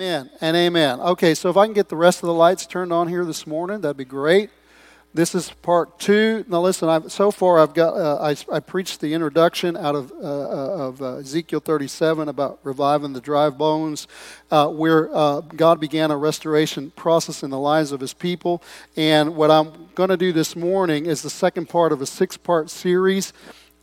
Amen and amen. Okay, so if I can get the rest of the lights turned on here this morning, that'd be great. This is part two. Now, listen. I've, so far, I've got uh, I, I, preached the introduction out of uh, uh of uh, Ezekiel 37 about reviving the dry bones, uh, where uh, God began a restoration process in the lives of His people. And what I'm going to do this morning is the second part of a six-part series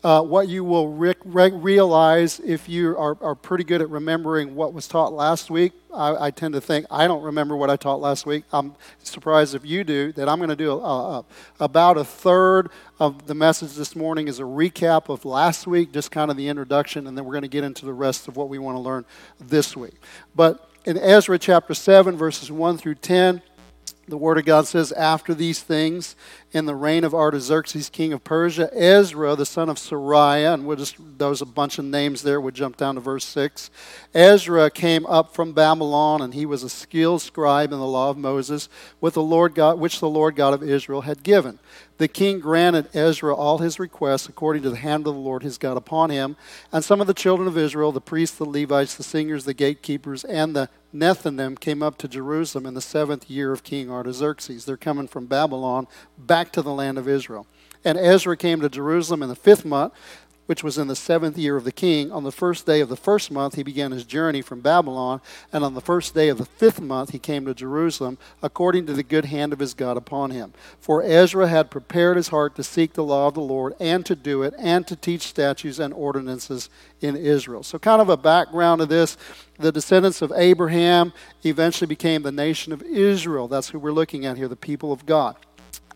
uh, what you will re- re- realize if you are, are pretty good at remembering what was taught last week. I, I, tend to think I don't remember what I taught last week. I'm surprised if you do that I'm going to do a, a, about a third of the message this morning is a recap of last week, just kind of the introduction, and then we're going to get into the rest of what we want to learn this week. But in Ezra chapter 7, verses 1 through 10, the Word of God says, After these things, in the reign of Artaxerxes, king of Persia, Ezra, the son of Seraiah, and we'll just, there's a bunch of names there, we'll jump down to verse 6. Ezra came up from Babylon, and he was a skilled scribe in the law of Moses, with the Lord God, which the Lord God of Israel had given. The king granted Ezra all his requests according to the hand of the Lord his God upon him. And some of the children of Israel, the priests, the Levites, the singers, the gatekeepers, and the Nethinim came up to Jerusalem in the seventh year of King Artaxerxes. They're coming from Babylon back to the land of Israel. And Ezra came to Jerusalem in the fifth month which was in the seventh year of the king. On the first day of the first month, he began his journey from Babylon, and on the first day of the fifth month, he came to Jerusalem, according to the good hand of his God upon him. For Ezra had prepared his heart to seek the law of the Lord, and to do it, and to teach statutes and ordinances in Israel. So, kind of a background of this the descendants of Abraham eventually became the nation of Israel. That's who we're looking at here, the people of God.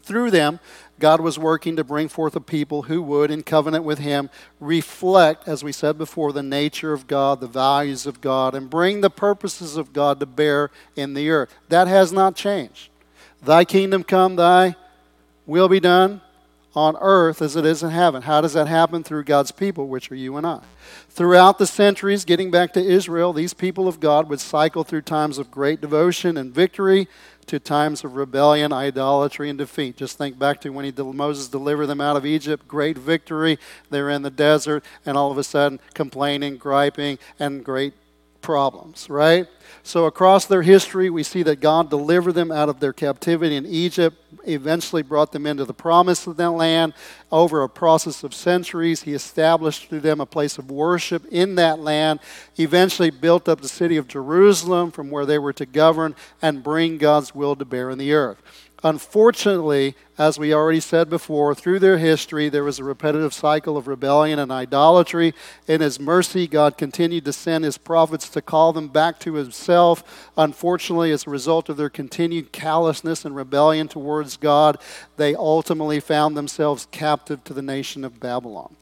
Through them, God was working to bring forth a people who would, in covenant with Him, reflect, as we said before, the nature of God, the values of God, and bring the purposes of God to bear in the earth. That has not changed. Thy kingdom come, thy will be done on earth as it is in heaven. How does that happen? Through God's people, which are you and I. Throughout the centuries, getting back to Israel, these people of God would cycle through times of great devotion and victory to times of rebellion, idolatry, and defeat. Just think back to when he, Moses delivered them out of Egypt, great victory. They're in the desert, and all of a sudden, complaining, griping, and great problems, right? So, across their history, we see that God delivered them out of their captivity in Egypt, eventually brought them into the promised land. Over a process of centuries, He established through them a place of worship in that land, eventually built up the city of Jerusalem from where they were to govern and bring God's will to bear in the earth. Unfortunately, as we already said before, through their history, there was a repetitive cycle of rebellion and idolatry. In His mercy, God continued to send His prophets to call them back to Himself. Unfortunately, as a result of their continued callousness and rebellion towards God, they ultimately found themselves captive to the nation of Babylon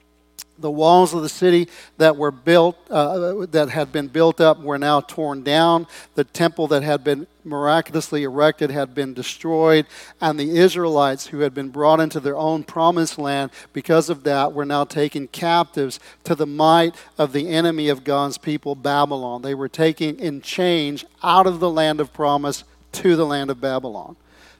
the walls of the city that were built uh, that had been built up were now torn down. The temple that had been miraculously erected had been destroyed and the israelites who had been brought into their own promised land because of that were now taken captives to the might of the enemy of god's people babylon. They were taken in change out of the land of promise to the land of babylon.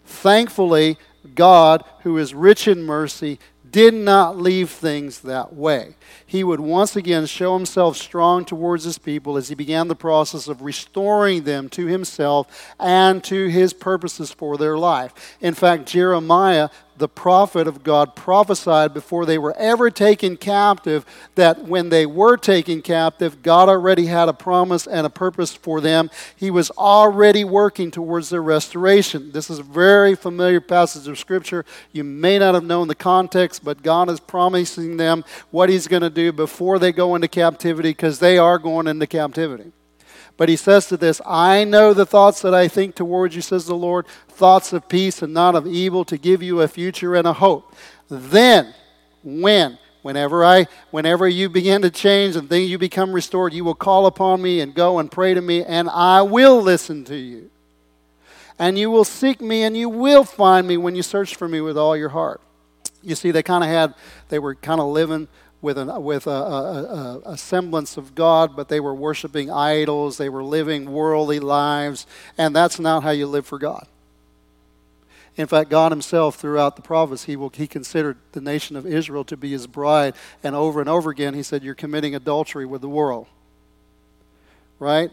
Thankfully god who is rich in mercy did not leave things that way. He would once again show himself strong towards his people as he began the process of restoring them to himself and to his purposes for their life. In fact, Jeremiah the prophet of God prophesied before they were ever taken captive that when they were taken captive, God already had a promise and a purpose for them. He was already working towards their restoration. This is a very familiar passage of Scripture. You may not have known the context, but God is promising them what He's going to do before they go into captivity because they are going into captivity. But he says to this, I know the thoughts that I think towards you, says the Lord, thoughts of peace and not of evil, to give you a future and a hope. Then, when? Whenever I whenever you begin to change and then you become restored, you will call upon me and go and pray to me, and I will listen to you. And you will seek me and you will find me when you search for me with all your heart. You see, they kind of had, they were kind of living with, an, with a, a, a, semblance of God, but they were worshiping idols, they were living worldly lives, and that's not how you live for God. In fact, God Himself, throughout the prophets, He, will, he considered the nation of Israel to be His bride, and over and over again He said, You're committing adultery with the world. Right?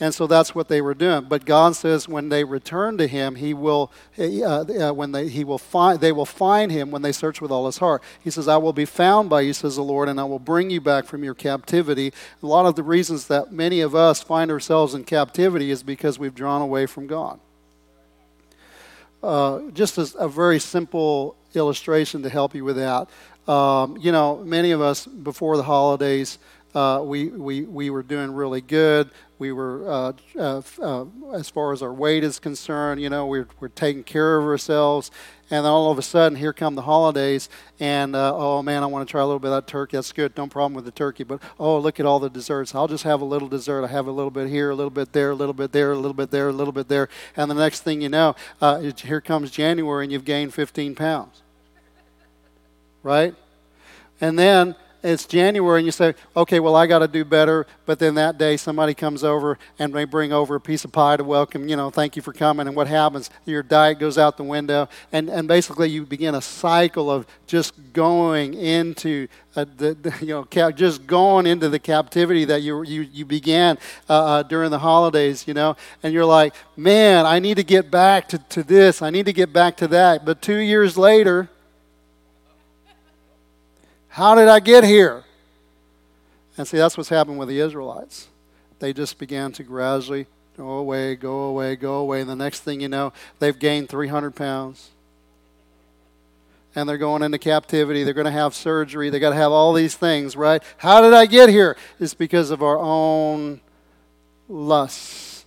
And so that's what they were doing. But God says when they return to Him, He will, uh, uh, when they, he will find, they will find Him when they search with all His heart. He says, "I will be found by you," says the Lord, "and I will bring you back from your captivity." A lot of the reasons that many of us find ourselves in captivity is because we've drawn away from God. Uh, just as a very simple illustration to help you with that. Um, you know, many of us before the holidays, uh, we, we, we were doing really good. We were, uh, uh, uh, as far as our weight is concerned, you know, we're, we're taking care of ourselves. And then all of a sudden, here come the holidays, and uh, oh man, I want to try a little bit of that turkey. That's good, no problem with the turkey. But oh, look at all the desserts. I'll just have a little dessert. I have a little bit here, a little bit there, a little bit there, a little bit there, a little bit there. And the next thing you know, uh, here comes January, and you've gained 15 pounds. Right? And then it's January and you say, okay, well, I got to do better. But then that day, somebody comes over and they bring over a piece of pie to welcome, you know, thank you for coming. And what happens? Your diet goes out the window. And, and basically, you begin a cycle of just going into uh, the, the, you know, just going into the captivity that you, you, you began uh, uh, during the holidays, you know. And you're like, man, I need to get back to, to this. I need to get back to that. But two years later, how did I get here? And see, that's what's happened with the Israelites. They just began to gradually go away, go away, go away. And the next thing you know, they've gained 300 pounds. And they're going into captivity. They're going to have surgery. They've got to have all these things, right? How did I get here? It's because of our own lusts,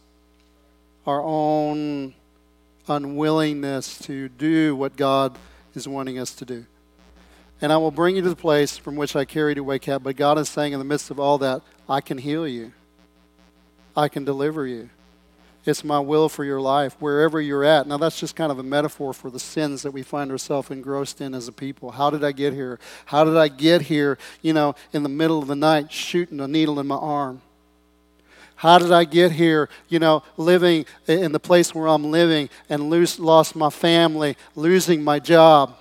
our own unwillingness to do what God is wanting us to do and I will bring you to the place from which I carried away cap. But God is saying in the midst of all that, I can heal you. I can deliver you. It's my will for your life, wherever you're at. Now, that's just kind of a metaphor for the sins that we find ourselves engrossed in as a people. How did I get here? How did I get here, you know, in the middle of the night shooting a needle in my arm? How did I get here, you know, living in the place where I'm living and lose, lost my family, losing my job?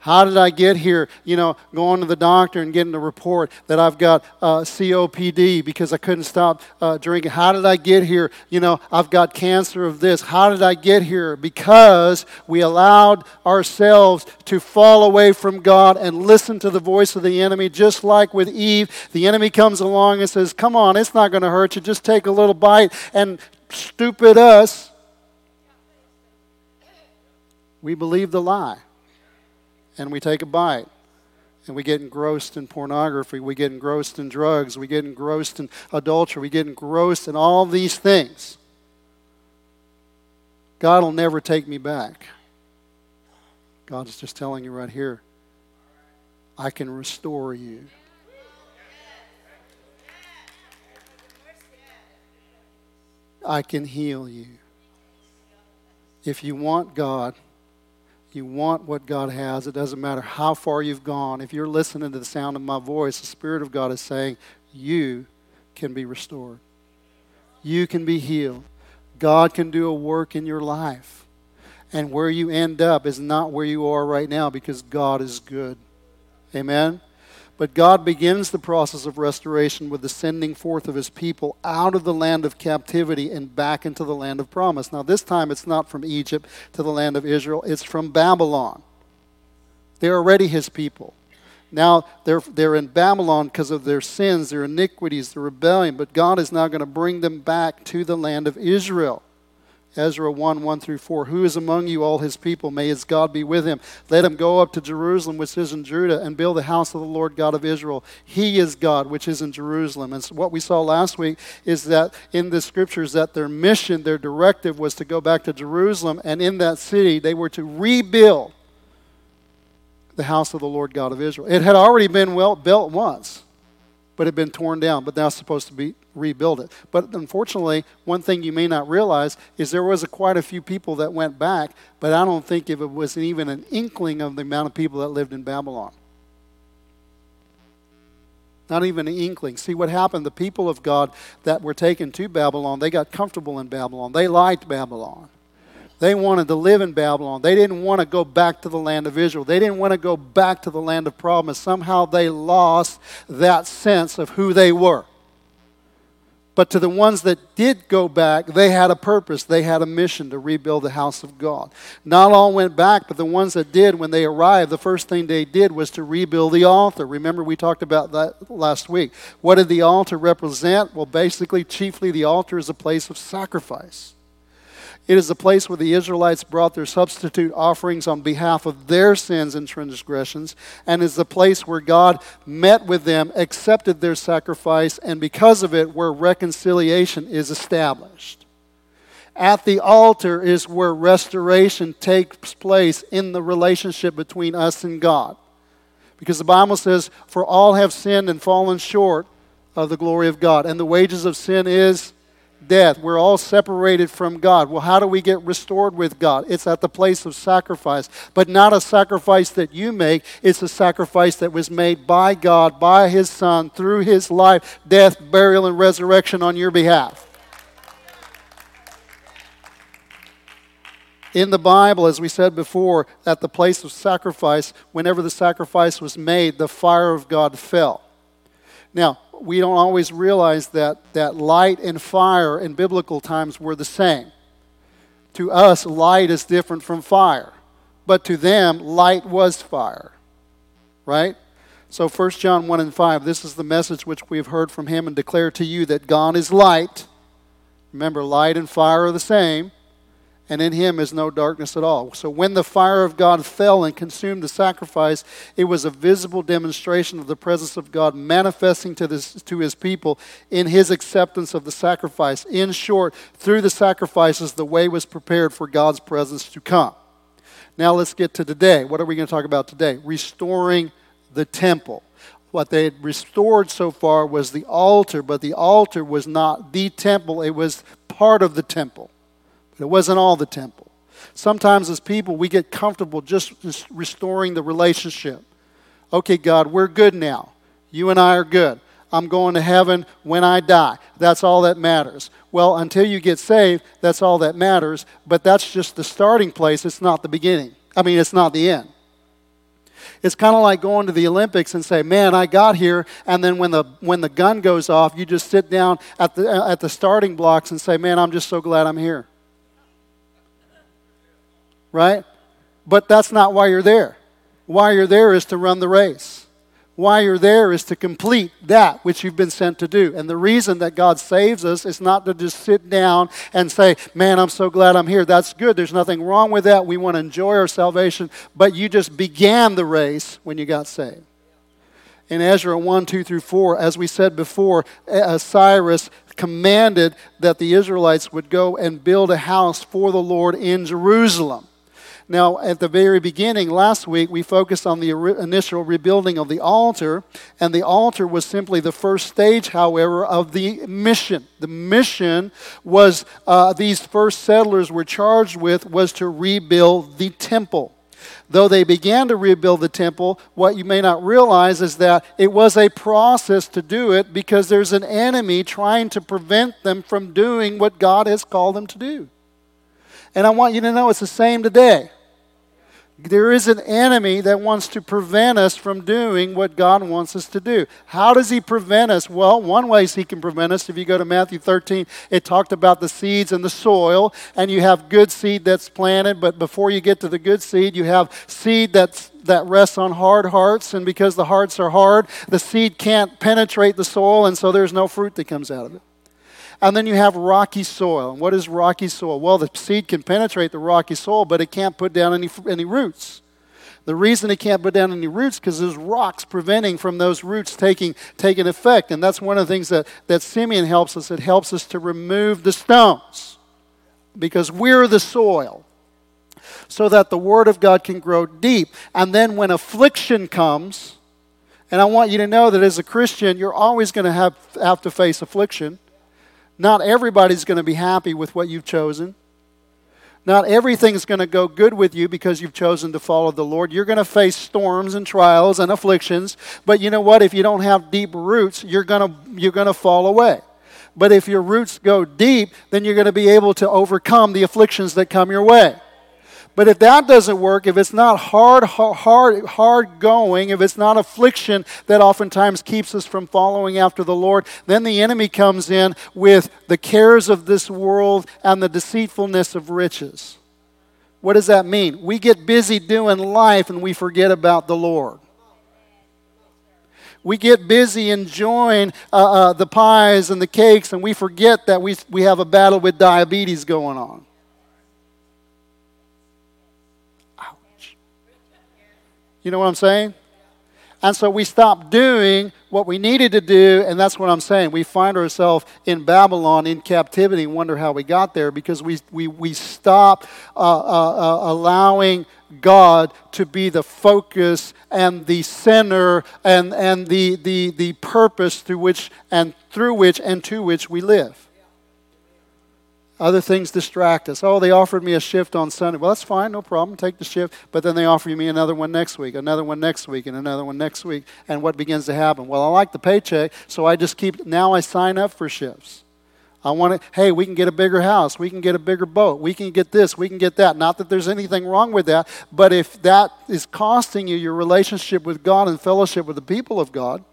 How did I get here? You know, going to the doctor and getting a report that I've got uh, COPD because I couldn't stop uh, drinking. How did I get here? You know, I've got cancer of this. How did I get here? Because we allowed ourselves to fall away from God and listen to the voice of the enemy, just like with Eve. The enemy comes along and says, Come on, it's not going to hurt you. Just take a little bite. And stupid us, we believe the lie and we take a bite and we get engrossed in pornography, we get engrossed in drugs, we get engrossed in adultery, we get engrossed in all these things. God will never take me back. God is just telling you right here, I can restore you. I can heal you. If you want God, you want what God has. It doesn't matter how far you've gone. If you're listening to the sound of my voice, the Spirit of God is saying, You can be restored. You can be healed. God can do a work in your life. And where you end up is not where you are right now because God is good. Amen? But God begins the process of restoration with the sending forth of his people out of the land of captivity and back into the land of promise. Now, this time it's not from Egypt to the land of Israel, it's from Babylon. They're already his people. Now they're, they're in Babylon because of their sins, their iniquities, their rebellion, but God is now going to bring them back to the land of Israel. Ezra 1 1 through 4. Who is among you, all his people? May his God be with him. Let him go up to Jerusalem, which is in Judah, and build the house of the Lord God of Israel. He is God, which is in Jerusalem. And so what we saw last week is that in the scriptures, that their mission, their directive was to go back to Jerusalem, and in that city, they were to rebuild the house of the Lord God of Israel. It had already been well built once but had been torn down, but now supposed to be rebuild it. But unfortunately, one thing you may not realize is there was a, quite a few people that went back, but I don't think if it was even an inkling of the amount of people that lived in Babylon. Not even an inkling. See what happened? The people of God that were taken to Babylon, they got comfortable in Babylon. They liked Babylon. They wanted to live in Babylon. They didn't want to go back to the land of Israel. They didn't want to go back to the land of promise. Somehow they lost that sense of who they were. But to the ones that did go back, they had a purpose. They had a mission to rebuild the house of God. Not all went back, but the ones that did, when they arrived, the first thing they did was to rebuild the altar. Remember, we talked about that last week. What did the altar represent? Well, basically, chiefly, the altar is a place of sacrifice. It is the place where the Israelites brought their substitute offerings on behalf of their sins and transgressions, and is the place where God met with them, accepted their sacrifice, and because of it, where reconciliation is established. At the altar is where restoration takes place in the relationship between us and God. Because the Bible says, For all have sinned and fallen short of the glory of God, and the wages of sin is death. We're all separated from God. Well, how do we get restored with God? It's at the place of sacrifice, but not a sacrifice that you make. It's a sacrifice that was made by God, by His Son, through His life, death, burial, and resurrection on your behalf. In the Bible, as we said before, at the place of sacrifice, whenever the sacrifice was made, the fire of God fell. Now, we don't always realize that, that light and fire in biblical times were the same. To us, light is different from fire, but to them, light was fire. Right? So 1 John 1 and 5, this is the message which we have heard from him and declare to you that God is light. Remember, light and fire are the same and in him is no darkness at all. So when the fire of God fell and consumed the sacrifice, it was a visible demonstration of the presence of God manifesting to, this, to his people in his acceptance of the sacrifice. In short, through the sacrifices, the way was prepared for God's presence to come. Now let's get to today. What are we going to talk about today? Restoring the temple. What they had restored so far was the altar, but the altar was not the temple, it was part of the temple. It wasn't all the temple. Sometimes, as people, we get comfortable just restoring the relationship. Okay, God, we're good now. You and I are good. I'm going to heaven when I die. That's all that matters. Well, until you get saved, that's all that matters, but that's just the starting place. It's not the beginning. I mean, it's not the end. It's kind of like going to the Olympics and say, "Man, I got here," and then when the when the gun goes off, you just sit down at the at the starting blocks and say, "Man, I'm just so glad I'm here." Right? But that's not why you're there. Why you're there is to run the race. Why you're there is to complete that which you've been sent to do. And the reason that God saves us is not to just sit down and say, Man, I'm so glad I'm here. That's good. There's nothing wrong with that. We want to enjoy our salvation. But you just began the race when you got saved. In Ezra 1 2 through 4, as we said before, Cyrus commanded that the Israelites would go and build a house for the Lord in Jerusalem. Now, at the very beginning, last week, we focused on the initial rebuilding of the altar, and the altar was simply the first stage, however, of the mission. The mission was, uh, these first settlers were charged with, was to rebuild the temple. Though they began to rebuild the temple, what you may not realize is that it was a process to do it because there's an enemy trying to prevent them from doing what God has called them to do. And I want you to know it's the same today. There is an enemy that wants to prevent us from doing what God wants us to do. How does he prevent us? Well, one way he can prevent us, if you go to Matthew 13, it talked about the seeds and the soil, and you have good seed that's planted, but before you get to the good seed, you have seed that's that rests on hard hearts, and because the hearts are hard, the seed can't penetrate the soil, and so there's no fruit that comes out of it. And then you have rocky soil. And what is rocky soil? Well, the seed can penetrate the rocky soil, but it can't put down any, any roots. The reason it can't put down any roots because there's rocks preventing from those roots taking, taking effect. And that's one of the things that, that Simeon helps us. It helps us to remove the stones because we're the soil so that the Word of God can grow deep. And then when affliction comes, and I want you to know that as a Christian, you're always going to have, have to face affliction. Not everybody's going to be happy with what you've chosen. Not everything's going to go good with you because you've chosen to follow the Lord. You're going to face storms and trials and afflictions. But you know what? If you don't have deep roots, you're going to, you're going to fall away. But if your roots go deep, then you're going to be able to overcome the afflictions that come your way. But if that doesn't work, if it's not hard, hard, hard going, if it's not affliction that oftentimes keeps us from following after the Lord, then the enemy comes in with the cares of this world and the deceitfulness of riches. What does that mean? We get busy doing life and we forget about the Lord. We get busy enjoying uh, uh, the pies and the cakes, and we forget that we, we have a battle with diabetes going on. You know what I'm saying? And so we stop doing what we needed to do, and that's what I'm saying. We find ourselves in Babylon in captivity and wonder how we got there because we, we, we stop uh, uh, uh, allowing God to be the focus and the center and, and the, the, the purpose through which and through which and to which we live. Other things distract us. Oh, they offered me a shift on Sunday. Well, that's fine, no problem. Take the shift. But then they offer me another one next week, another one next week, and another one next week. And what begins to happen? Well, I like the paycheck, so I just keep, now I sign up for shifts. I want to, hey, we can get a bigger house. We can get a bigger boat. We can get this. We can get that. Not that there's anything wrong with that, but if that is costing you your relationship with God and fellowship with the people of God,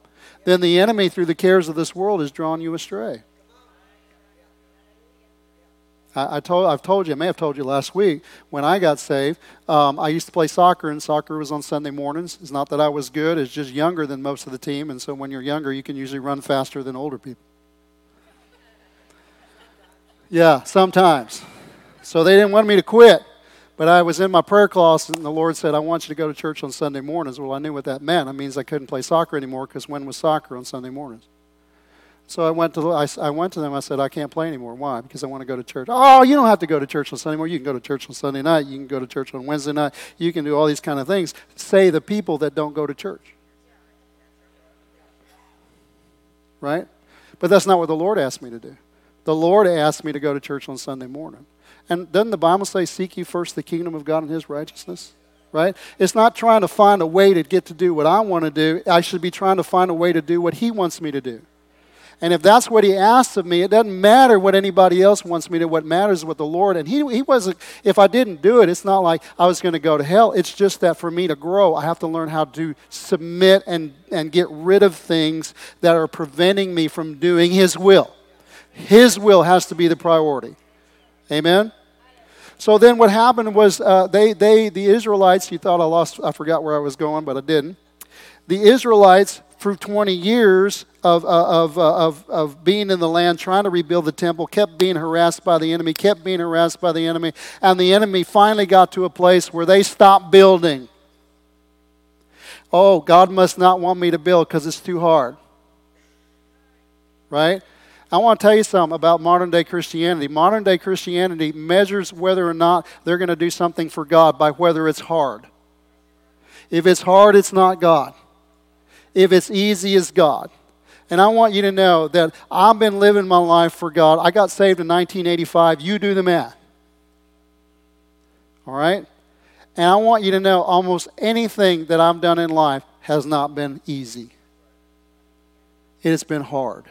then the enemy, through the cares of this world, is drawing you astray. I, told, I've told you, I may have told you last week, when I got saved, um, I used to play soccer, and soccer was on Sunday mornings. It's not that I was good, it's just younger than most of the team, and so when you're younger, you can usually run faster than older people. Yeah, sometimes. So they didn't want me to quit. But I was in my prayer closet, and the Lord said, I want you to go to church on Sunday mornings. Well, I knew what that meant. It means I couldn't play soccer anymore because when was soccer on Sunday mornings? So I went to I, I went to them. I said, I can't play anymore. Why? Because I want to go to church. Oh, you don't have to go to church on Sunday morning. You can go to church on Sunday night. You can go to church on Wednesday night. You can do all these kind of things. Say the people that don't go to church. Right? But that's not what the Lord asked me to do. The Lord asked me to go to church on Sunday morning. And doesn't the Bible say, Seek ye first the kingdom of God and his righteousness? Right? It's not trying to find a way to get to do what I want to do. I should be trying to find a way to do what he wants me to do. And if that's what he asks of me, it doesn't matter what anybody else wants me to. What matters is what the Lord. And he, he wasn't, if I didn't do it, it's not like I was going to go to hell. It's just that for me to grow, I have to learn how to submit and, and get rid of things that are preventing me from doing his will. His will has to be the priority. Amen? So then what happened was uh, they, they, the Israelites, you thought I lost, I forgot where I was going, but I didn't. The Israelites through 20 years of, uh, of, uh, of, of being in the land, trying to rebuild the temple, kept being harassed by the enemy, kept being harassed by the enemy, and the enemy finally got to a place where they stopped building. Oh, God must not want me to build because it's too hard. Right? I want to tell you something about modern day Christianity. Modern day Christianity measures whether or not they're going to do something for God by whether it's hard. If it's hard, it's not God if it's easy as God. And I want you to know that I've been living my life for God. I got saved in 1985. You do the math. All right? And I want you to know almost anything that I've done in life has not been easy. It has been hard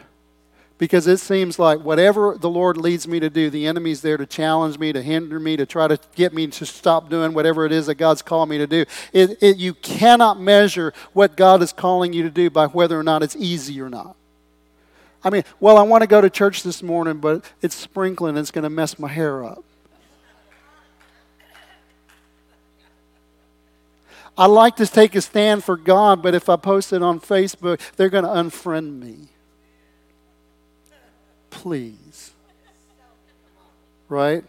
because it seems like whatever the Lord leads me to do, the enemy's there to challenge me, to hinder me, to try to get me to stop doing whatever it is that God's called me to do. It, it, you cannot measure what God is calling you to do by whether or not it's easy or not. I mean, well, I want to go to church this morning, but it's sprinkling and it's going to mess my hair up. I like to take a stand for God, but if I post it on Facebook, they're going to unfriend me please. Right?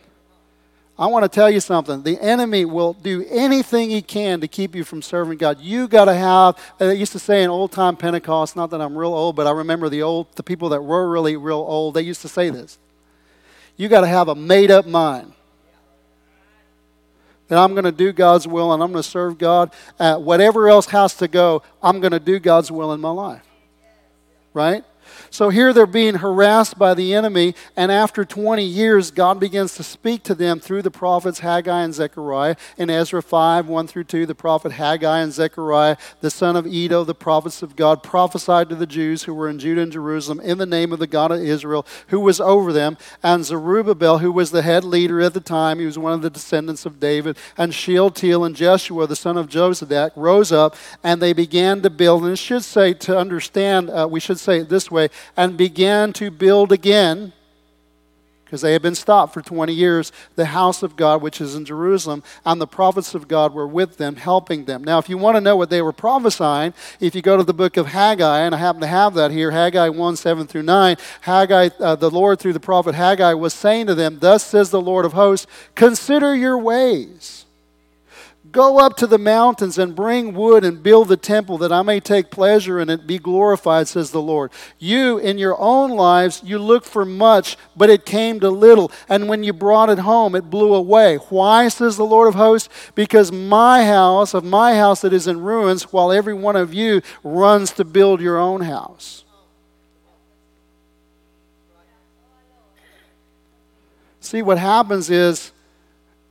I want to tell you something. The enemy will do anything he can to keep you from serving God. You got to have. Uh, they used to say in old time Pentecost. Not that I'm real old, but I remember the old, the people that were really real old. They used to say this. You got to have a made up mind that I'm going to do God's will and I'm going to serve God. At whatever else has to go, I'm going to do God's will in my life. Right? So here they're being harassed by the enemy, and after 20 years, God begins to speak to them through the prophets Haggai and Zechariah. In Ezra 5 1 through 2, the prophet Haggai and Zechariah, the son of Iddo, the prophets of God, prophesied to the Jews who were in Judah and Jerusalem in the name of the God of Israel, who was over them. And Zerubbabel, who was the head leader at the time, he was one of the descendants of David, and Shealtiel and Jeshua, the son of Jozadak, rose up and they began to build. And it should say, to understand, uh, we should say it this way, and began to build again, because they had been stopped for 20 years, the house of God, which is in Jerusalem, and the prophets of God were with them, helping them. Now, if you want to know what they were prophesying, if you go to the book of Haggai, and I happen to have that here, Haggai 1 7 through 9, Haggai, uh, the Lord through the prophet Haggai was saying to them, Thus says the Lord of hosts, consider your ways Go up to the mountains and bring wood and build the temple that I may take pleasure in it, be glorified, says the Lord. You, in your own lives, you looked for much, but it came to little. And when you brought it home, it blew away. Why, says the Lord of hosts? Because my house, of my house that is in ruins, while every one of you runs to build your own house. See, what happens is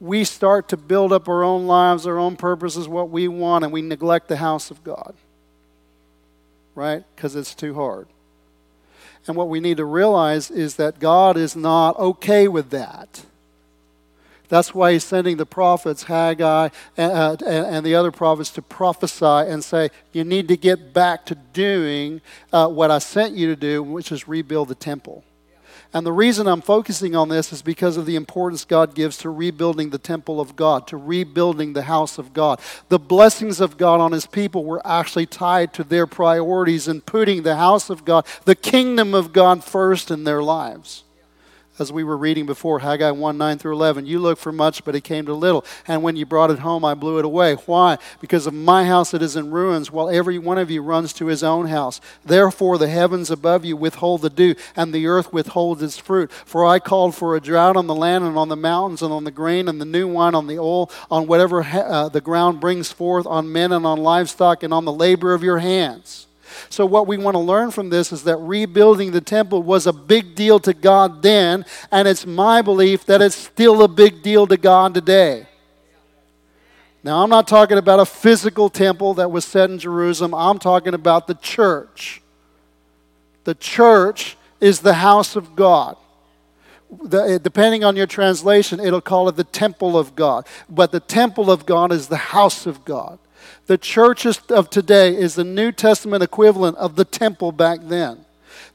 we start to build up our own lives, our own purposes, what we want, and we neglect the house of God. Right? Because it's too hard. And what we need to realize is that God is not okay with that. That's why he's sending the prophets, Haggai and, uh, and, the other prophets, to prophesy and say, You need to get back to doing uh, what I sent you to do, which is rebuild the temple. And the reason I'm focusing on this is because of the importance God gives to rebuilding the temple of God, to rebuilding the house of God. The blessings of God on his people were actually tied to their priorities in putting the house of God, the kingdom of God first in their lives as we were reading before, Haggai 1 9 through 11. You looked for much, but it came to little. And when you brought it home, I blew it away. Why? Because of my house it is in ruins, while every one of you runs to his own house. Therefore, the heavens above you withhold the dew, and the earth withholds its fruit. For I called for a drought on the land and on the mountains and on the grain and the new wine, on the oil, on whatever uh, the ground brings forth, on men and on livestock, and on the labor of your hands. So, what we want to learn from this is that rebuilding the temple was a big deal to God then, and it's my belief that it's still a big deal to God today. Now, I'm not talking about a physical temple that was set in Jerusalem, I'm talking about the church. The church is the house of God. The, eh, depending on your translation, it'll call it the temple of God. But the temple of God is the house of God. The church of today is the New Testament equivalent of the temple back then.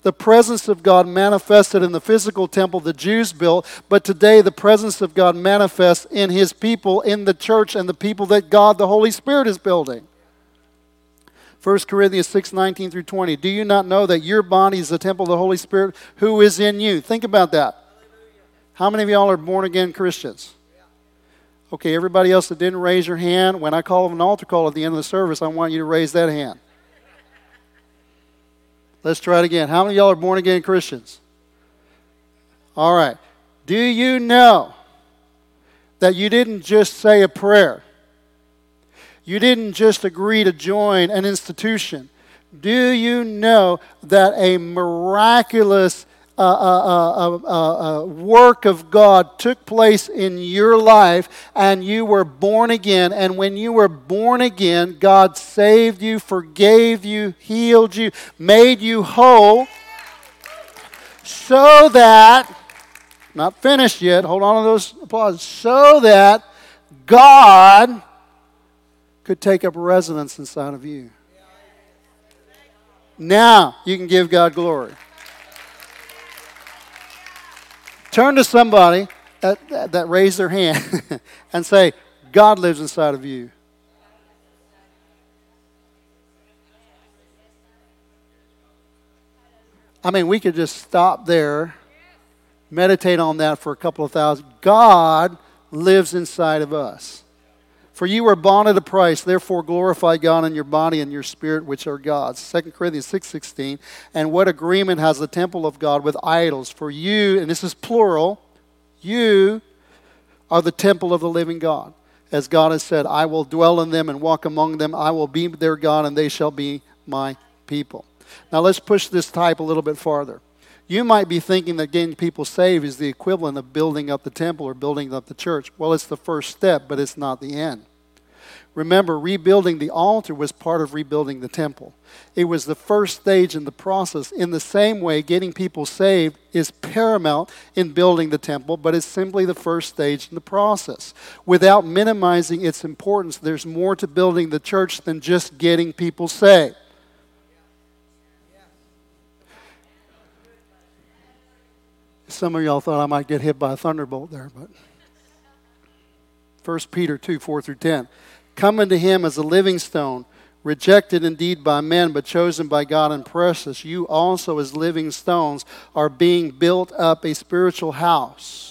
The presence of God manifested in the physical temple the Jews built, but today the presence of God manifests in his people, in the church, and the people that God, the Holy Spirit, is building. 1 Corinthians 6 19 through 20. Do you not know that your body is the temple of the Holy Spirit who is in you? Think about that. How many of y'all are born again Christians? Okay, everybody else that didn't raise your hand, when I call an altar call at the end of the service, I want you to raise that hand. Let's try it again. How many of y'all are born again Christians? All right. Do you know that you didn't just say a prayer? You didn't just agree to join an institution. Do you know that a miraculous a, work of God took place in your life and you were born again. And when you were born again, God saved you, forgave you, healed you, made you whole so that, not finished yet, hold on to those applause, so that God could take up residence inside of you. Now you can give God glory. Turn to somebody that, that, that raised their hand and say, God lives inside of you. I mean, we could just stop there, meditate on that for a couple of thousand. God lives inside of us. For you are bought at a price, therefore glorify God in your body and your spirit, which are God's. 2 Corinthians 6.16. And what agreement has the temple of God with idols? For you, and this is plural, you are the temple of the living God. As God has said, I will dwell in them and walk among them. I will be their God, and they shall be my people. Now let's push this type a little bit farther. You might be thinking that getting people saved is the equivalent of building up the temple or building up the church. Well, it's the first step, but it's not the end. Remember, rebuilding the altar was part of rebuilding the temple. It was the first stage in the process. In the same way, getting people saved is paramount in building the temple, but it's simply the first stage in the process. Without minimizing its importance, there's more to building the church than just getting people saved. Some of y'all thought I might get hit by a thunderbolt there, but 1 Peter 2 4 through 10. Come unto him as a living stone, rejected indeed by men, but chosen by God and precious. You also, as living stones, are being built up a spiritual house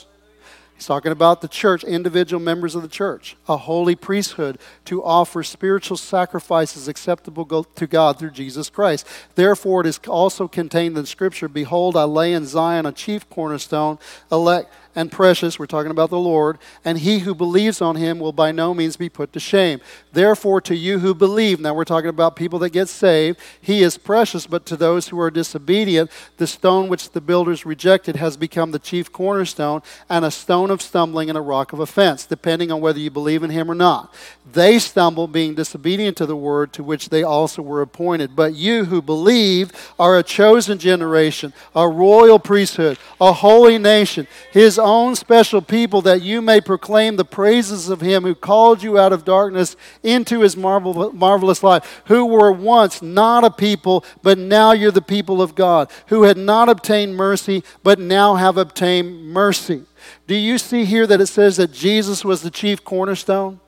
He's talking about the church, individual members of the church, a holy priesthood to offer spiritual sacrifices acceptable to God through Jesus Christ. Therefore, it is also contained in Scripture Behold, I lay in Zion a chief cornerstone, elect and precious. We're talking about the Lord. And he who believes on him will by no means be put to shame. Therefore, to you who believe, now we're talking about people that get saved, he is precious, but to those who are disobedient, the stone which the builders rejected has become the chief cornerstone and a stone of stumbling and a rock of offense, depending on whether you believe in him or not. They stumble, being disobedient to the word to which they also were appointed. But you who believe are a chosen generation, a royal priesthood, a holy nation, his special people, that you may proclaim the praises of him who called you out of darkness into his marvel, marvelous light, who were once not a people, but now you're the people of God, who had not obtained mercy, but now have obtained mercy. Do you see here that it says that Jesus was the chief cornerstone?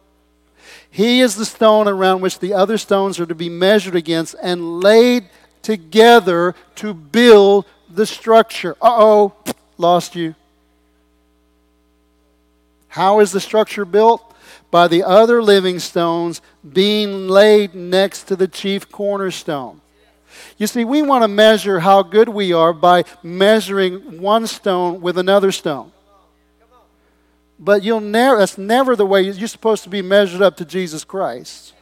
He is the stone around which the other stones are to be measured against and laid together to build the structure. Uh oh, lost you. How is the structure built? By the other living stones being laid next to the chief cornerstone. You see, we want to measure how good we are by measuring one stone with another stone. But you'll never, that's never the way you're supposed to be measured up to Jesus Christ.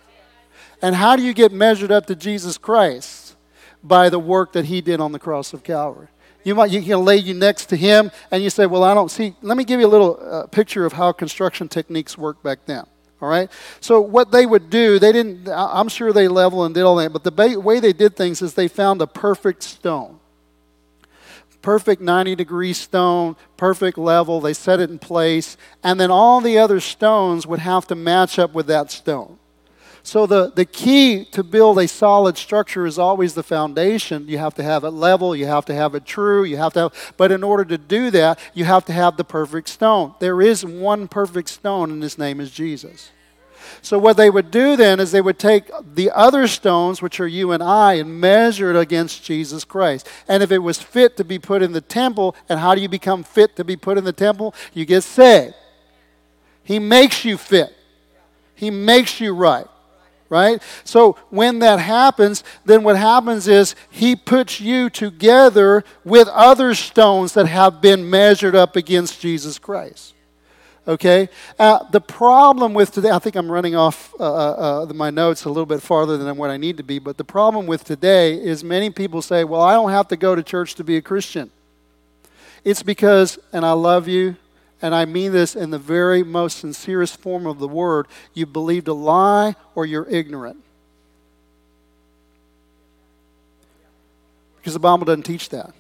And how do you get measured up to Jesus Christ? By the work that he did on the cross of Calvary. You might you can lay you next to him, and you say, "Well, I don't see." Let me give you a little uh, picture of how construction techniques worked back then. All right. So what they would do, they didn't. I'm sure they level and did all that, but the way they did things is they found a perfect stone perfect 90 degree stone, perfect level. They set it in place. And then all the other stones would have to match up with that stone. So, the, the key to build a solid structure is always the foundation. You have to have it level, you have to have it true, you have to have, but in order to do that, you have to have the perfect stone. There is one perfect stone, and his name is Jesus. So, what they would do then is they would take the other stones, which are you and I, and measure it against Jesus Christ. And if it was fit to be put in the temple, and how do you become fit to be put in the temple? You get saved. He makes you fit, He makes you right. Right? So when that happens, then what happens is he puts you together with other stones that have been measured up against Jesus Christ. Okay? Uh, the problem with today, I think I'm running off uh, uh, uh, my notes a little bit farther than what I need to be, but the problem with today is many people say, well, I don't have to go to church to be a Christian. It's because, and I love you, and I mean this in the very most sincerest form of the word, you believed a lie or you're ignorant. Because the Bible doesn't teach that.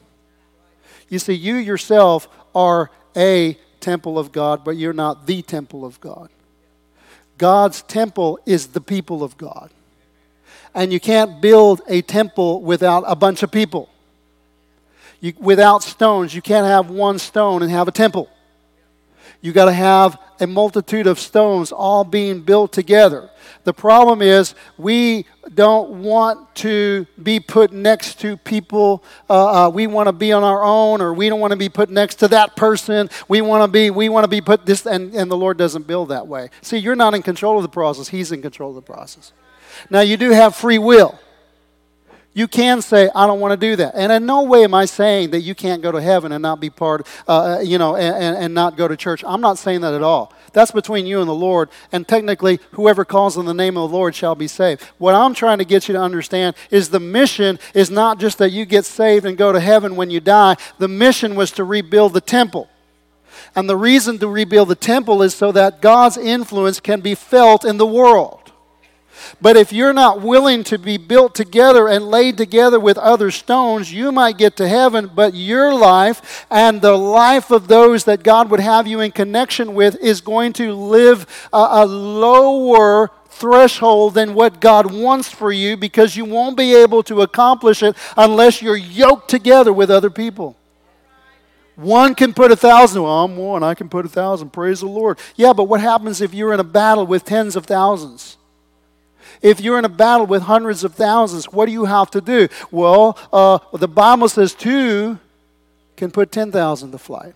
You see, you yourself are a temple of God, but you're not the temple of God. God's temple is the people of God. And you can't build a temple without a bunch of people. You, without stones, you can't have one stone and have a temple. You got to have a multitude of stones all being built together. The problem is we don't want to be put next to people. Uh, uh, we want to be on our own, or we don't want to be put next to that person. We want to be we want to be put this, and, and the Lord doesn't build that way. See, you're not in control of the process. He's in control of the process. Now you do have free will. You can say, I don't want to do that. And in no way am I saying that you can't go to heaven and not be part, uh, uh, you know, and, and not go to church. I'm not saying that at all. That's between you and the Lord. And technically, whoever calls on the name of the Lord shall be saved. What I'm trying to get you to understand is the mission is not just that you get saved and go to heaven when you die. The mission was to rebuild the temple. And the reason to rebuild the temple is so that God's influence can be felt in the world. But if you're not willing to be built together and laid together with other stones, you might get to heaven, but your life and the life of those that God would have you in connection with is going to live a, a lower threshold than what God wants for you because you won't be able to accomplish it unless you're yoked together with other people. One can put a thousand. Well, I'm one. I can put a thousand. Praise the Lord. Yeah, but what happens if you're in a battle with tens of thousands? If you're in a battle with hundreds of thousands, what do you have to do? Well, uh, the Bible says two can put 10,000 to flight.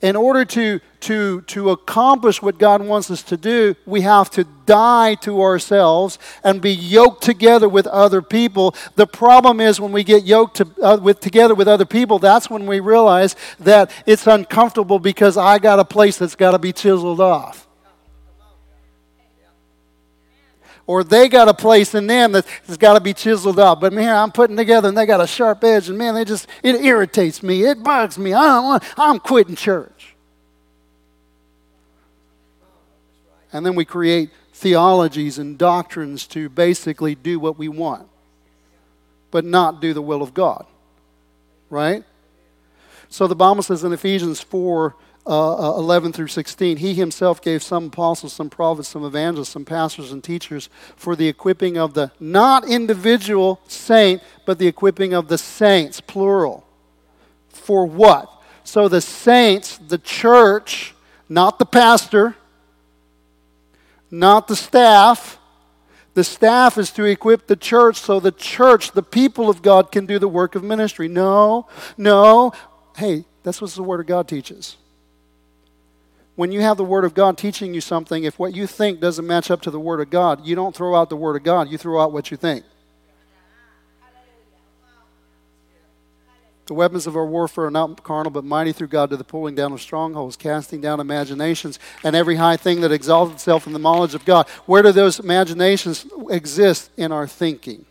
In order to, to, to accomplish what God wants us to do, we have to die to ourselves and be yoked together with other people. The problem is when we get yoked to, uh, with, together with other people, that's when we realize that it's uncomfortable because I got a place that's got to be chiseled off. Or they got a place in them that's got to be chiseled up. But man, I'm putting together and they got a sharp edge, and man, they just it irritates me. It bugs me. I don't want. I'm quitting church. And then we create theologies and doctrines to basically do what we want, but not do the will of God. Right? So the Bible says in Ephesians 4 uh, uh, 11 through 16. He himself gave some apostles, some prophets, some evangelists, some pastors and teachers for the equipping of the not individual saint, but the equipping of the saints, plural. For what? So the saints, the church, not the pastor, not the staff. The staff is to equip the church so the church, the people of God, can do the work of ministry. No, no. Hey, that's what the Word of God teaches when you have the Word of God teaching you something, if what you think doesn't match up to the Word of God, you don't throw out the Word of God, you throw out what you think. The weapons of our warfare are not carnal, but mighty through God to the pulling down of strongholds, casting down imaginations, and every high thing that exalts itself in the knowledge of God. Where do those imaginations exist? In our thinking.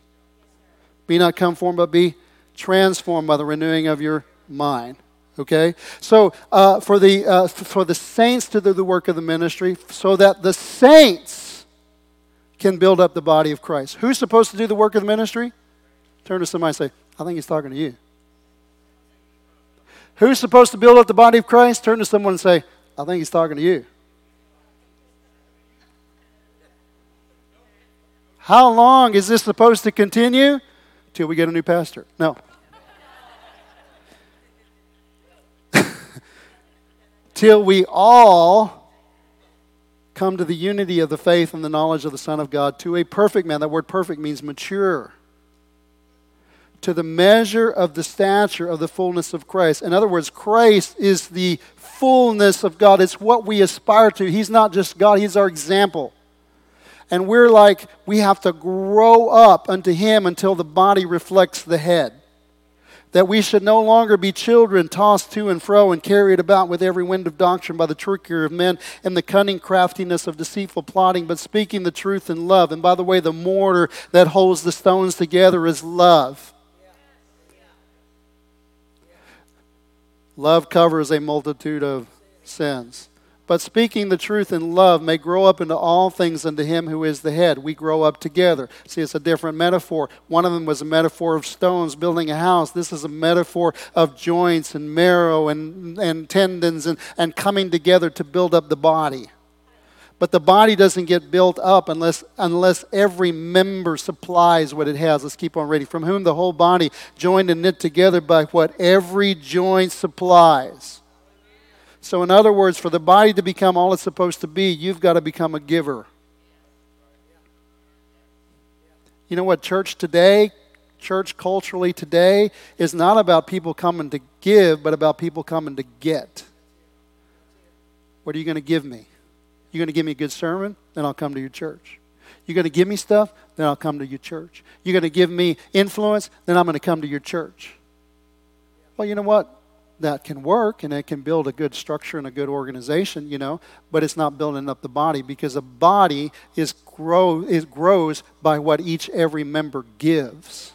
Be not conformed, but be transformed by the renewing of your mind. Okay? So, uh, for, the, uh, for the saints to do the work of the ministry, so that the saints can build up the body of Christ. Who's supposed to do the work of the ministry? Turn to somebody and say, I think he's talking to you. Who's supposed to build up the body of Christ? Turn to someone and say, I think he's talking to you. How long is this supposed to continue? Till we get a new pastor. No. Till we all come to the unity of the faith and the knowledge of the Son of God, to a perfect man. That word perfect means mature. To the measure of the stature of the fullness of Christ. In other words, Christ is the fullness of God. It's what we aspire to. He's not just God, He's our example. And we're like, we have to grow up unto Him until the body reflects the head that we should no longer be children tossed to and fro and carried about with every wind of doctrine by the trickery of men and the cunning craftiness of deceitful plotting, but speaking the truth in love. And by the way, the mortar that holds the stones together is love. Love covers a multitude of sins but speaking the truth in love may grow up into all things unto him who is the head. We grow up together. See, it's a different metaphor. One of them was a metaphor of stones building a house. This is a metaphor of joints and marrow and, and tendons and, and coming together to build up the body. But the body doesn't get built up unless, unless every member supplies what it has. Let's keep on reading. From whom the whole body, joined and knit together by what every joint supplies so, in other words, for the body to become all it's supposed to be, you've got to become a giver. You know what, church today, church culturally today, is not about people coming to give, but about people coming to get. What are you going to give me? You're going to give me a good sermon? Then I'll come to your church. You're going to give me stuff, then I'll come to your church. You're going to give me influence, then I'm going to come to your church. Well, you know what? That can work and it can build a good structure and a good organization, you know, but it's not building up the body because a body is grow it grows by what each every member gives.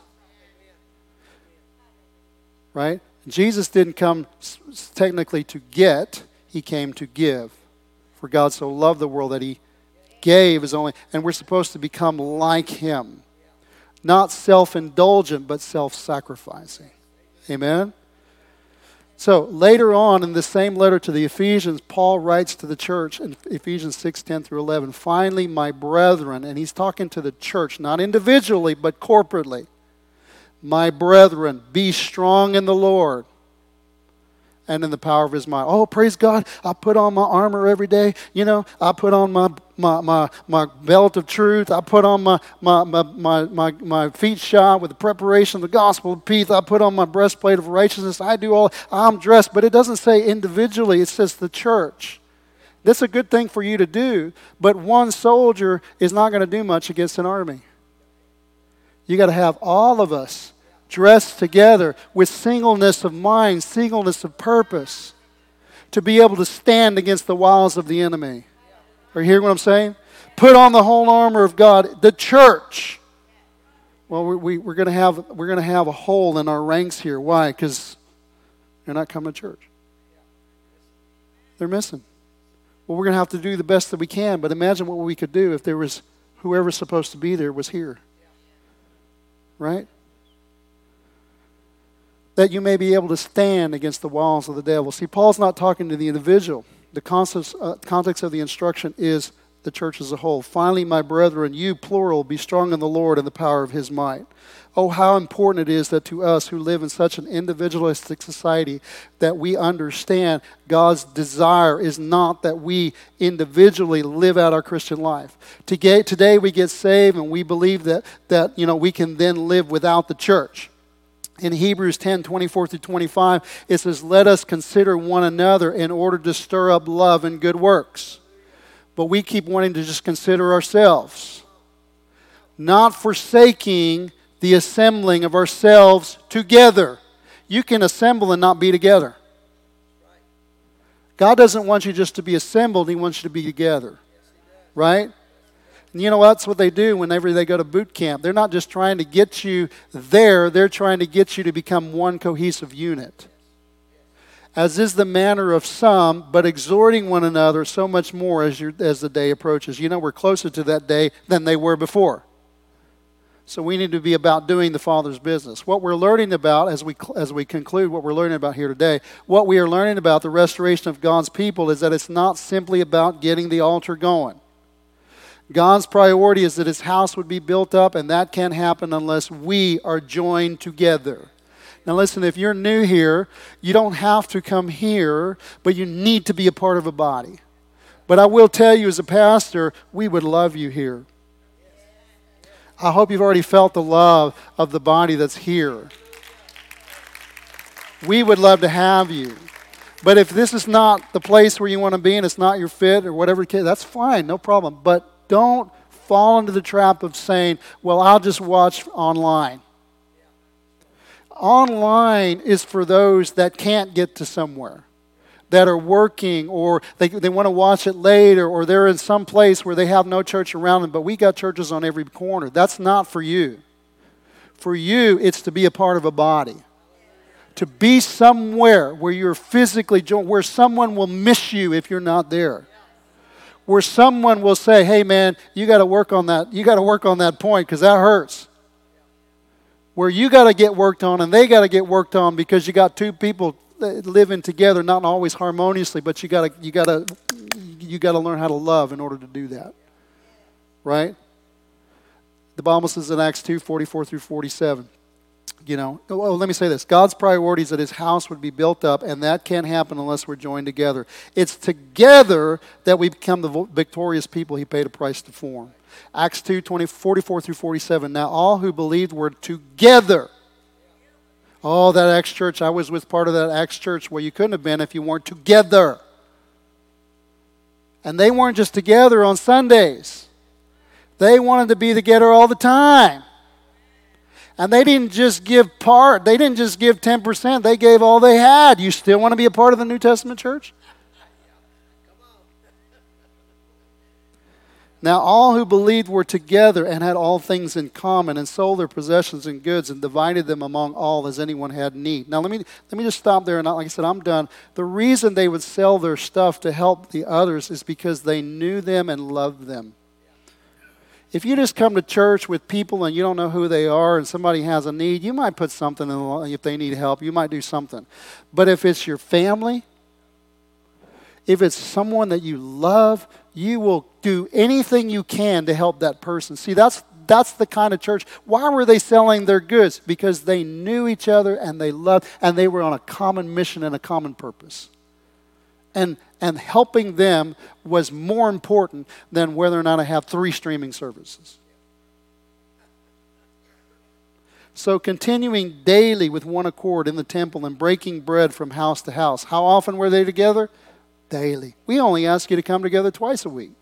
Right? Jesus didn't come technically to get, he came to give. For God so loved the world that he gave his only, and we're supposed to become like him. Not self indulgent, but self sacrificing. Amen? So later on in the same letter to the Ephesians, Paul writes to the church in Ephesians 6 10 through 11, finally, my brethren, and he's talking to the church, not individually, but corporately. My brethren, be strong in the Lord and in the power of his might. Oh, praise God. I put on my armor every day. You know, I put on my, my, my, my belt of truth. I put on my, my, my, my, my, my feet shod with the preparation of the gospel of peace. I put on my breastplate of righteousness. I do all, I'm dressed. But it doesn't say individually, it says the church. That's a good thing for you to do, but one soldier is not going to do much against an army. You got to have all of us dressed together with singleness of mind, singleness of purpose, to be able to stand against the wiles of the enemy. Are you hearing what I'm saying? Put on the whole armor of God, the church. Well, we, we, we're going to have we're going to have a hole in our ranks here. Why? Because they're not coming to church. They're missing. Well, we're going to have to do the best that we can. But imagine what we could do if there was whoever's supposed to be there was here. Right? that you may be able to stand against the walls of the devil. See, Paul's not talking to the individual. The context, uh, context of the instruction is the church as a whole. Finally, my brethren, you, plural, be strong in the Lord and the power of his might. Oh, how important it is that to us who live in such an individualistic society that we understand God's desire is not that we individually live out our Christian life. Today we get saved and we believe that, that you know, we can then live without the church in Hebrews 10 24 through 25, it says, Let us consider one another in order to stir up love and good works. But we keep wanting to just consider ourselves, not forsaking the assembling of ourselves together. You can assemble and not be together. God doesn't want you just to be assembled, He wants you to be together. Right? And you know, that's what they do whenever they go to boot camp. They're not just trying to get you there, they're trying to get you to become one cohesive unit. As is the manner of some, but exhorting one another so much more as, as the day approaches. You know, we're closer to that day than they were before. So we need to be about doing the Father's business. What we're learning about, as we, as we conclude what we're learning about here today, what we are learning about the restoration of God's people is that it's not simply about getting the altar going. God's priority is that his house would be built up, and that can't happen unless we are joined together. Now, listen, if you're new here, you don't have to come here, but you need to be a part of a body. But I will tell you, as a pastor, we would love you here. I hope you've already felt the love of the body that's here. We would love to have you. But if this is not the place where you want to be and it's not your fit or whatever, that's fine, no problem. But don't fall into the trap of saying, well, I'll just watch online. Online is for those that can't get to somewhere, that are working, or they, they want to watch it later, or they're in some place where they have no church around them, but we got churches on every corner. That's not for you. For you, it's to be a part of a body. To be somewhere where you're physically joined, where someone will miss you if you're not there where someone will say, hey man, you got to work on that. You got to work on that point because that hurts. Where you got to get worked on and they got to get worked on because you got two people living together, not always harmoniously, but you got to you got to you got to learn how to love in order to do that. Right? The Bible says in Acts 2 44 through 47 you know, well, let me say this God's priority is that his house would be built up, and that can't happen unless we're joined together. It's together that we become the victorious people he paid a price to form. Acts 2 20, 44 through 47. Now, all who believed were together. Oh, that Acts church, I was with part of that Acts church where you couldn't have been if you weren't together. And they weren't just together on Sundays. They wanted to be together all the time. And they didn't just give part, they didn't just give 10%, they gave all they had. You still want to be a part of the New Testament church? Now, all who believed were together and had all things in common, and sold their possessions and goods, and divided them among all as anyone had need. Now, let me, let me just stop there. And like I said, I'm done. The reason they would sell their stuff to help the others is because they knew them and loved them. If you just come to church with people and you don't know who they are and somebody has a need, you might put something in if they need help, you might do something. But if it's your family, if it's someone that you love, you will do anything you can to help that person. See, that's that's the kind of church. Why were they selling their goods? Because they knew each other and they loved and they were on a common mission and a common purpose. And and helping them was more important than whether or not I have three streaming services. So, continuing daily with one accord in the temple and breaking bread from house to house. How often were they together? daily. We only ask you to come together twice a week.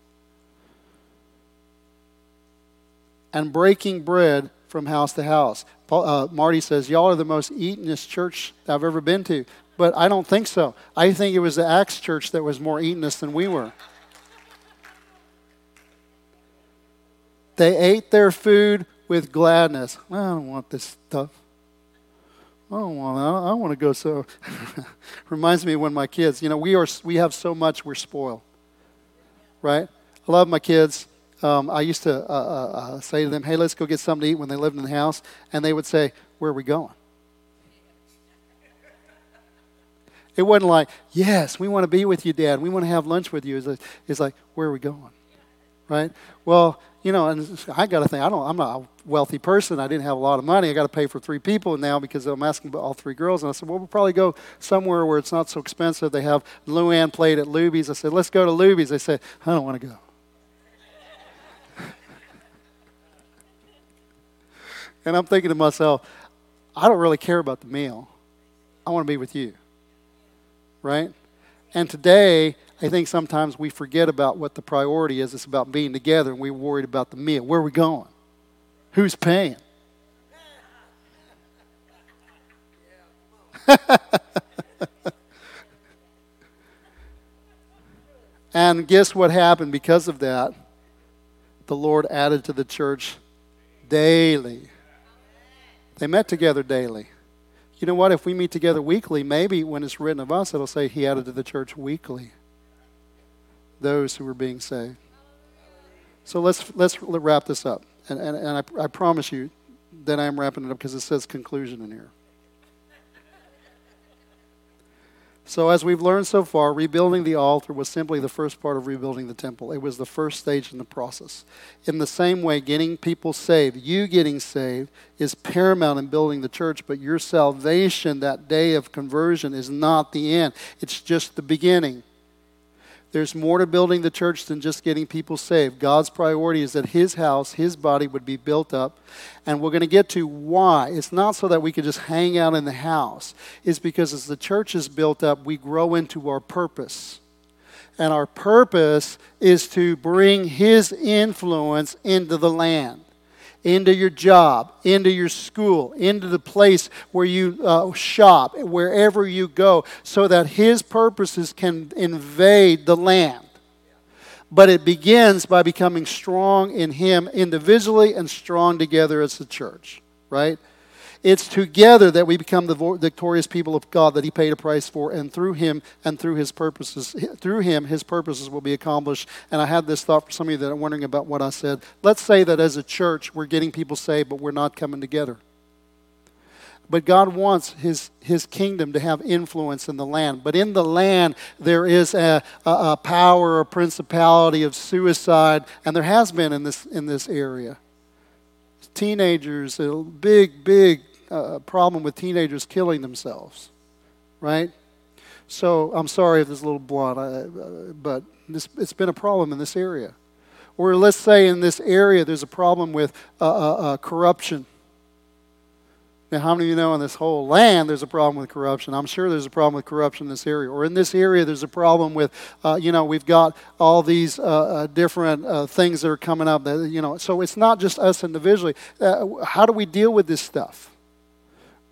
And breaking bread from house to house. Paul, uh, Marty says, Y'all are the most eatenest church I've ever been to. But I don't think so. I think it was the Acts church that was more eatenest than we were. They ate their food with gladness. I don't want this stuff. I don't want. I, I want to go. So reminds me when my kids. You know, we are. We have so much. We're spoiled. Right. I love my kids. Um, I used to uh, uh, uh, say to them, "Hey, let's go get something to eat." When they lived in the house, and they would say, "Where are we going?" It wasn't like, "Yes, we want to be with you, Dad. We want to have lunch with you." It's like, it's like "Where are we going?" Right. Well, you know, and I got to think, I don't, I'm not a wealthy person. I didn't have a lot of money. I got to pay for three people now because I'm asking about all three girls. And I said, well, we'll probably go somewhere where it's not so expensive. They have LuAnn Platter at Luby's. I said, let's go to Luby's. They said, I don't want to go. and I'm thinking to myself, I don't really care about the meal. I want to be with you. Right? And today, I think sometimes we forget about what the priority is. It's about being together, and we're worried about the meal. Where are we going? Who's paying? and guess what happened because of that? The Lord added to the church daily. They met together daily. You know what? If we meet together weekly, maybe when it's written of us, it'll say He added to the church weekly those who were being saved. So let's, let's wrap this up. And, and, and I, I promise you that I'm wrapping it up because it says conclusion in here. So, as we've learned so far, rebuilding the altar was simply the first part of rebuilding the temple. It was the first stage in the process. In the same way, getting people saved, you getting saved, is paramount in building the church, but your salvation, that day of conversion, is not the end. It's just the beginning. There's more to building the church than just getting people saved. God's priority is that His house, His body would be built up. And we're going to get to why. It's not so that we can just hang out in the house, it's because as the church is built up, we grow into our purpose. And our purpose is to bring His influence into the land into your job, into your school, into the place where you uh, shop, wherever you go, so that His purposes can invade the land. But it begins by becoming strong in Him individually and strong together as the church, right? It's together that we become the victorious people of God that He paid a price for, and through Him and through His purposes, through Him, His purposes will be accomplished. And I had this thought for some of you that are wondering about what I said. Let's say that as a church, we're getting people saved, but we're not coming together. But God wants his, his kingdom to have influence in the land. But in the land, there is a, a, a power, a principality of suicide, and there has been in this, in this area teenagers, a big, big uh, problem with teenagers killing themselves, right? So I'm sorry if this is a little blunt, uh, but this, it's been a problem in this area. Or let's say in this area there's a problem with uh, uh, corruption. Now, how many of you know in this whole land there's a problem with corruption? I'm sure there's a problem with corruption in this area. Or in this area, there's a problem with, uh, you know, we've got all these uh, uh, different things that are coming up. That, you know, so it's not just us individually. How do we deal with this stuff?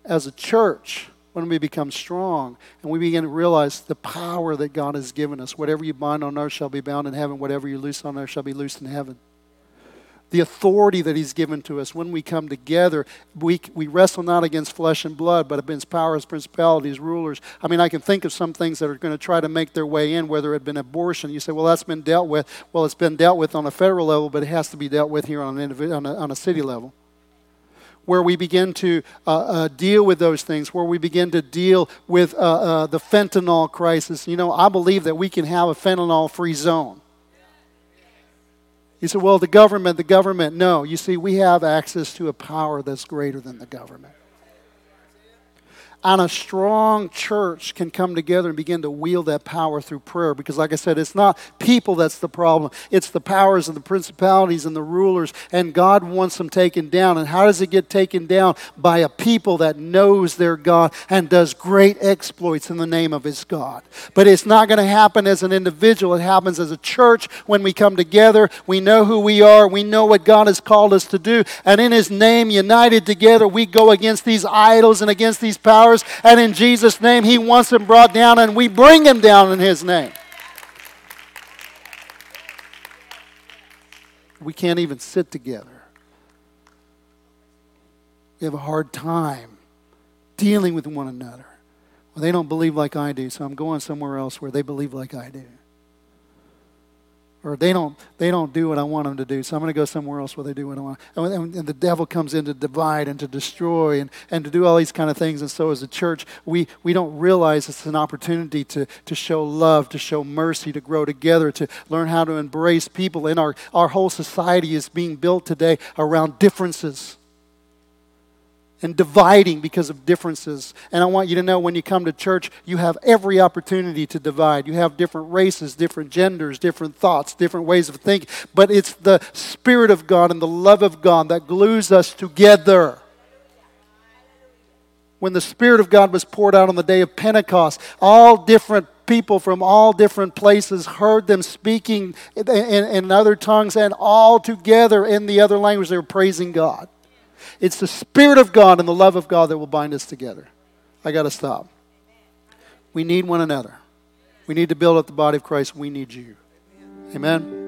As a church, when we become strong and we begin to realize the power that God has given us. Whatever you bind on earth shall be bound in heaven, whatever you loose on earth shall be loosed in heaven the authority that He's given to us. When we come together, we, we wrestle not against flesh and blood, but against powers, principalities, rulers. I mean, I can think of some things that are going to try to make their way in, whether it had been abortion. You say, well, that's been dealt with. Well, it's been dealt with on a federal level, but it has to be dealt with here on, an on, a, on a city level where we begin to uh, uh, deal with those things, where we begin to deal with uh, uh the fentanyl crisis. You know, I believe that we can have a fentanyl free zone. You say, well, the government, the government. No, you see, we have access to a power that's greater than the government and a strong church can come together and begin to wield that power through prayer. Because, like I said, it's not people that's the problem, it's the powers and the principalities and the rulers, and God wants them taken down. And how does it get taken down? By a people that knows their God and does great exploits in the name of his God. But it's not going to happen as an individual, it happens as a church when we come together. We know who we are, we know what God has called us to do, and in his name, united together, we go against these idols and against these powers And in Jesus' name, He wants them brought down, and we bring them down in His name. We can't even sit together. We have a hard time dealing with one another. Well, they don't believe like I do, so I'm going somewhere else where they believe like I do or they don't they don't do what I want them to do, so I'm going to go somewhere else where they do what I want. And, and, the devil comes in to divide and to destroy and, and to do all these kind of things. And so as a church, we, we don't realize it's an opportunity to, to show love, to show mercy, to grow together, to learn how to embrace people. And our, our whole society is being built today around differences and dividing because of differences. And I want you to know when you come to church, you have every opportunity to divide. You have different races, different genders, different thoughts, different ways of thinking. But it's the Spirit of God and the love of God that glues us together. When the Spirit of God was poured out on the day of Pentecost, all different people from all different places heard them speaking in, in, in other tongues and all together in the other language. They were praising God. It's the Spirit of God and the love of God that will bind us together. I got to stop. We need one another. We need to build up the body of Christ. We need you. Amen.